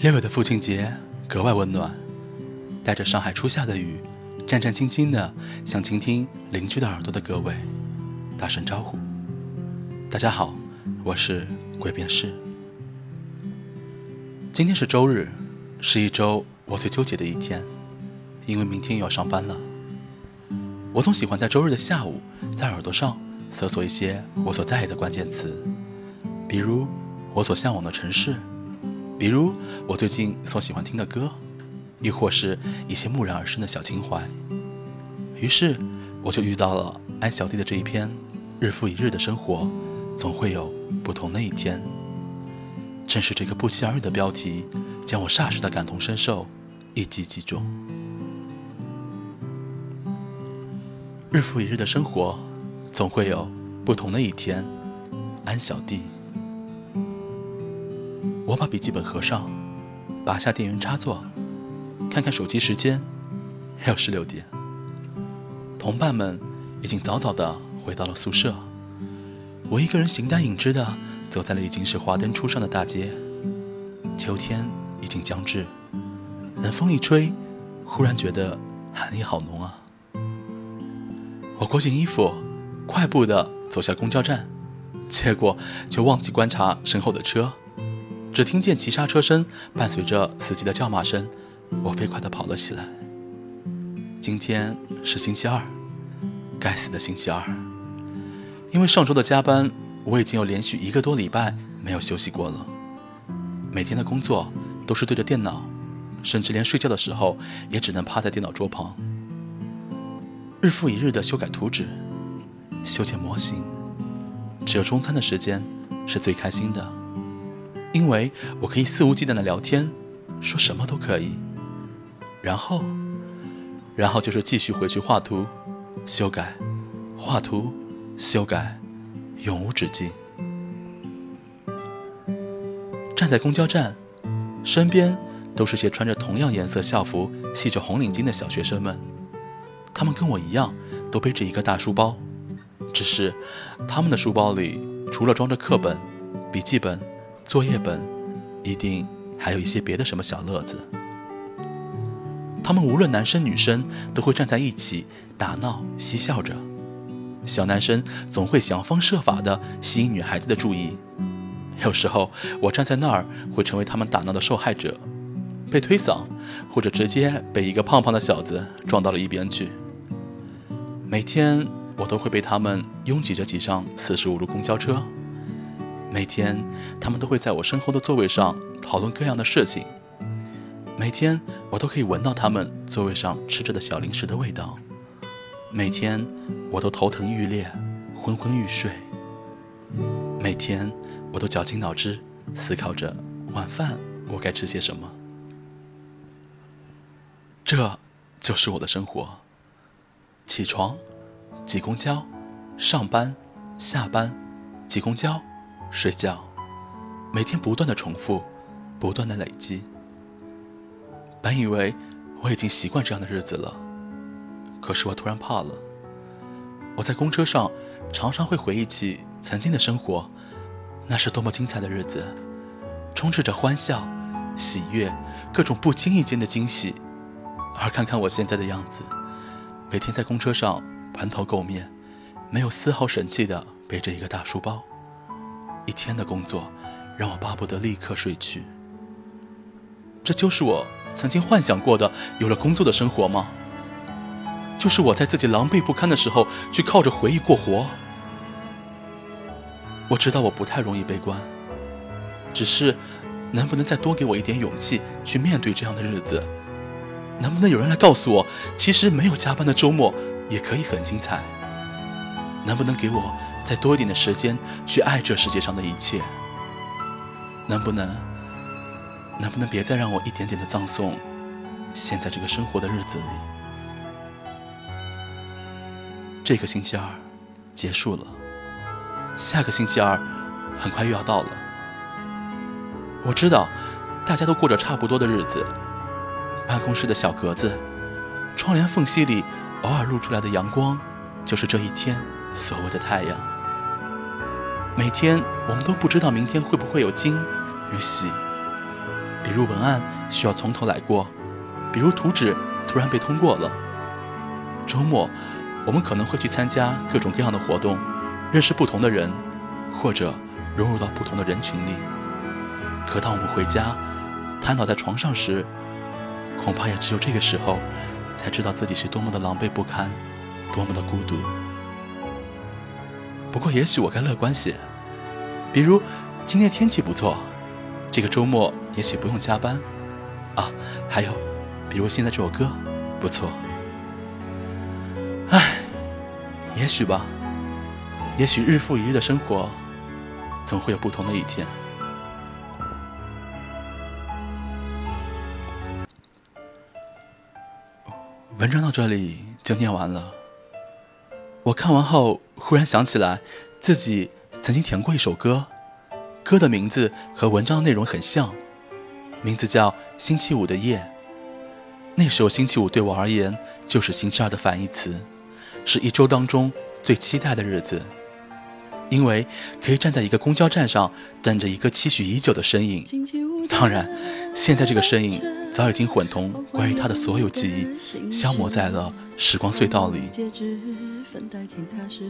六月的父亲节格外温暖，带着上海初夏的雨，战战兢兢的向倾听邻居的耳朵的各位打声招呼：“大家好，我是鬼辩士。今天是周日，是一周我最纠结的一天，因为明天又要上班了。我总喜欢在周日的下午，在耳朵上搜索一些我所在意的关键词，比如我所向往的城市。”比如我最近所喜欢听的歌，亦或是一些蓦然而生的小情怀。于是我就遇到了安小弟的这一篇“日复一日的生活，总会有不同的一天”。正是这个不期而遇的标题，将我霎时的感同身受一击即中。日复一日的生活，总会有不同的一天。安小弟。我把笔记本合上，拔下电源插座，看看手机时间，要十六点。同伴们已经早早的回到了宿舍，我一个人形单影只的走在了已经是华灯初上的大街。秋天已经将至，冷风一吹，忽然觉得寒意好浓啊。我裹紧衣服，快步的走下公交站，结果就忘记观察身后的车。只听见急刹车声，伴随着司机的叫骂声，我飞快地跑了起来。今天是星期二，该死的星期二！因为上周的加班，我已经有连续一个多礼拜没有休息过了。每天的工作都是对着电脑，甚至连睡觉的时候也只能趴在电脑桌旁，日复一日地修改图纸、修建模型。只有中餐的时间是最开心的。因为我可以肆无忌惮的聊天，说什么都可以。然后，然后就是继续回去画图、修改、画图、修改，永无止境。站在公交站，身边都是些穿着同样颜色校服、系着红领巾的小学生们。他们跟我一样，都背着一个大书包，只是他们的书包里除了装着课本、笔记本。作业本，一定还有一些别的什么小乐子。他们无论男生女生，都会站在一起打闹嬉笑着。小男生总会想方设法的吸引女孩子的注意。有时候我站在那儿，会成为他们打闹的受害者，被推搡，或者直接被一个胖胖的小子撞到了一边去。每天我都会被他们拥挤着挤上四十五路公交车。每天，他们都会在我身后的座位上讨论各样的事情。每天，我都可以闻到他们座位上吃着的小零食的味道。每天，我都头疼欲裂，昏昏欲睡。每天，我都绞尽脑汁思考着晚饭我该吃些什么。这就是我的生活：起床，挤公交，上班，下班，挤公交。睡觉，每天不断的重复，不断的累积。本以为我已经习惯这样的日子了，可是我突然怕了。我在公车上常常会回忆起曾经的生活，那是多么精彩的日子，充斥着欢笑、喜悦，各种不经意间的惊喜。而看看我现在的样子，每天在公车上蓬头垢面，没有丝毫神气的背着一个大书包。一天的工作，让我巴不得立刻睡去。这就是我曾经幻想过的有了工作的生活吗？就是我在自己狼狈不堪的时候，去靠着回忆过活。我知道我不太容易悲观，只是能不能再多给我一点勇气去面对这样的日子？能不能有人来告诉我，其实没有加班的周末也可以很精彩？能不能给我？再多一点的时间去爱这世界上的一切，能不能？能不能别再让我一点点的葬送现在这个生活的日子里？这个星期二结束了，下个星期二很快又要到了。我知道大家都过着差不多的日子，办公室的小格子，窗帘缝隙里偶尔露出来的阳光，就是这一天所谓的太阳。每天，我们都不知道明天会不会有惊与喜。比如文案需要从头来过，比如图纸突然被通过了。周末，我们可能会去参加各种各样的活动，认识不同的人，或者融入到不同的人群里。可当我们回家，瘫倒在床上时，恐怕也只有这个时候，才知道自己是多么的狼狈不堪，多么的孤独。不过，也许我该乐观些，比如今天天气不错，这个周末也许不用加班。啊，还有，比如现在这首歌不错。唉，也许吧，也许日复一日的生活，总会有不同的一天。文章到这里就念完了。我看完后，忽然想起来，自己曾经填过一首歌，歌的名字和文章的内容很像，名字叫《星期五的夜》。那时候星期五对我而言就是星期二的反义词，是一周当中最期待的日子，因为可以站在一个公交站上等着一个期许已久的身影。当然，现在这个身影。早已经混同关于他的所有记忆，消磨在了时光隧道里。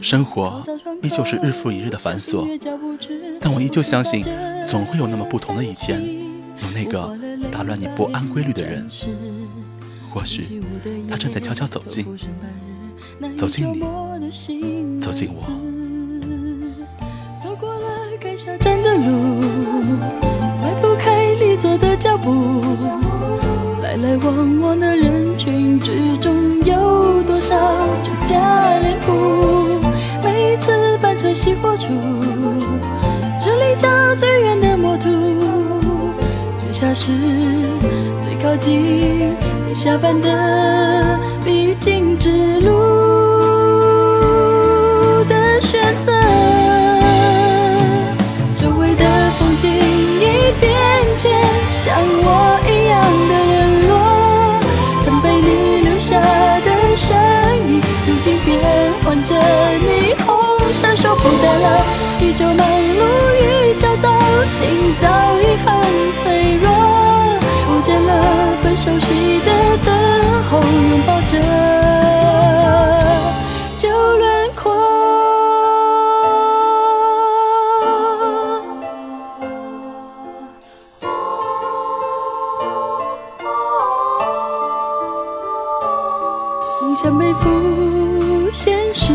生活依旧是日复一日的繁琐，但我依旧相信，总会有那么不同的一天，有那个打乱你不安规律的人。或许他正在悄悄走近，走近你，走近我。走过了该下站的路，迈不开离座的脚步。来来往往的人群之中，有多少真假脸谱？每一次伴随熄火处，这离家最远的摩托，留下是最靠近你下班的必经之路的选择。周围的风景一变迁，像我变想背负。现实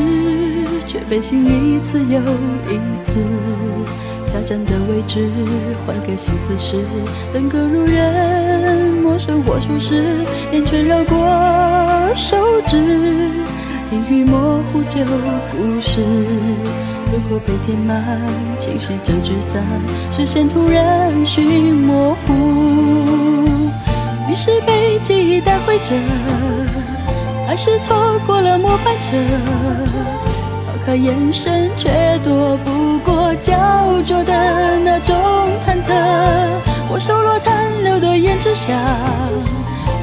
却被心一次又一次下站的位置，换个新姿势，等个路人，陌生或熟识，眼圈绕过手指，阴雨模糊旧故事，轮廓被填满，清晰着聚散，视线突然寻模糊，于是被记忆带回着。还是错过了末班车，抛开眼神，却躲不过焦灼的那种忐忑。我收落残留的胭脂香，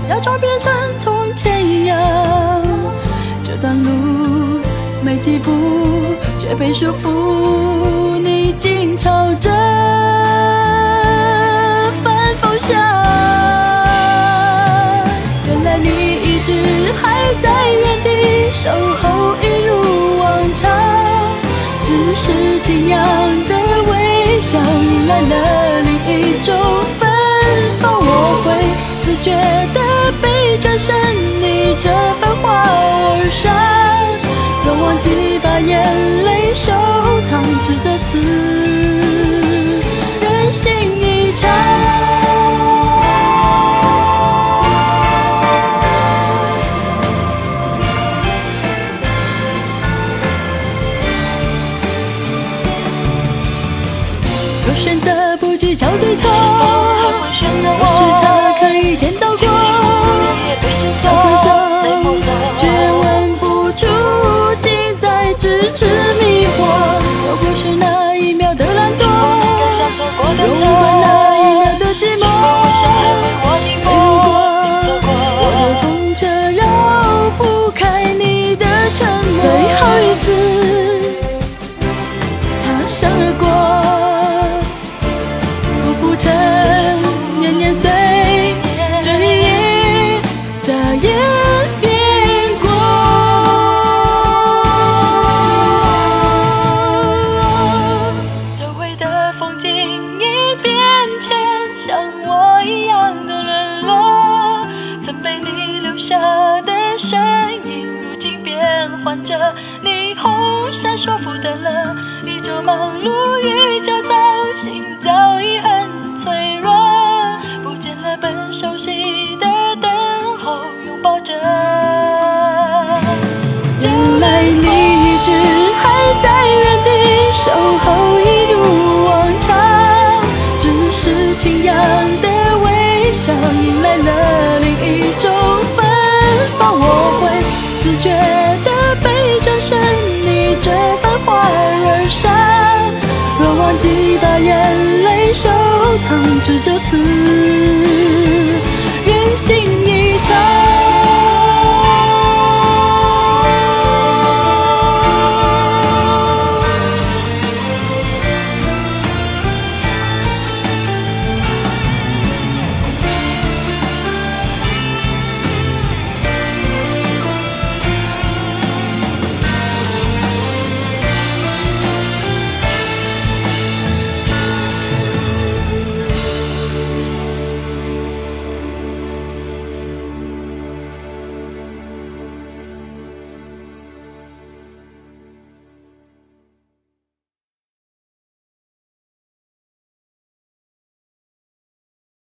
假装变成从前一样。这段路没几步，却被束缚，逆境朝着反方向。是清扬的微笑迎来了另一种芬芳。我会自觉地被转身逆着繁华而上，若忘记把眼泪收藏，只这次一闪而过。眼泪收藏着这次。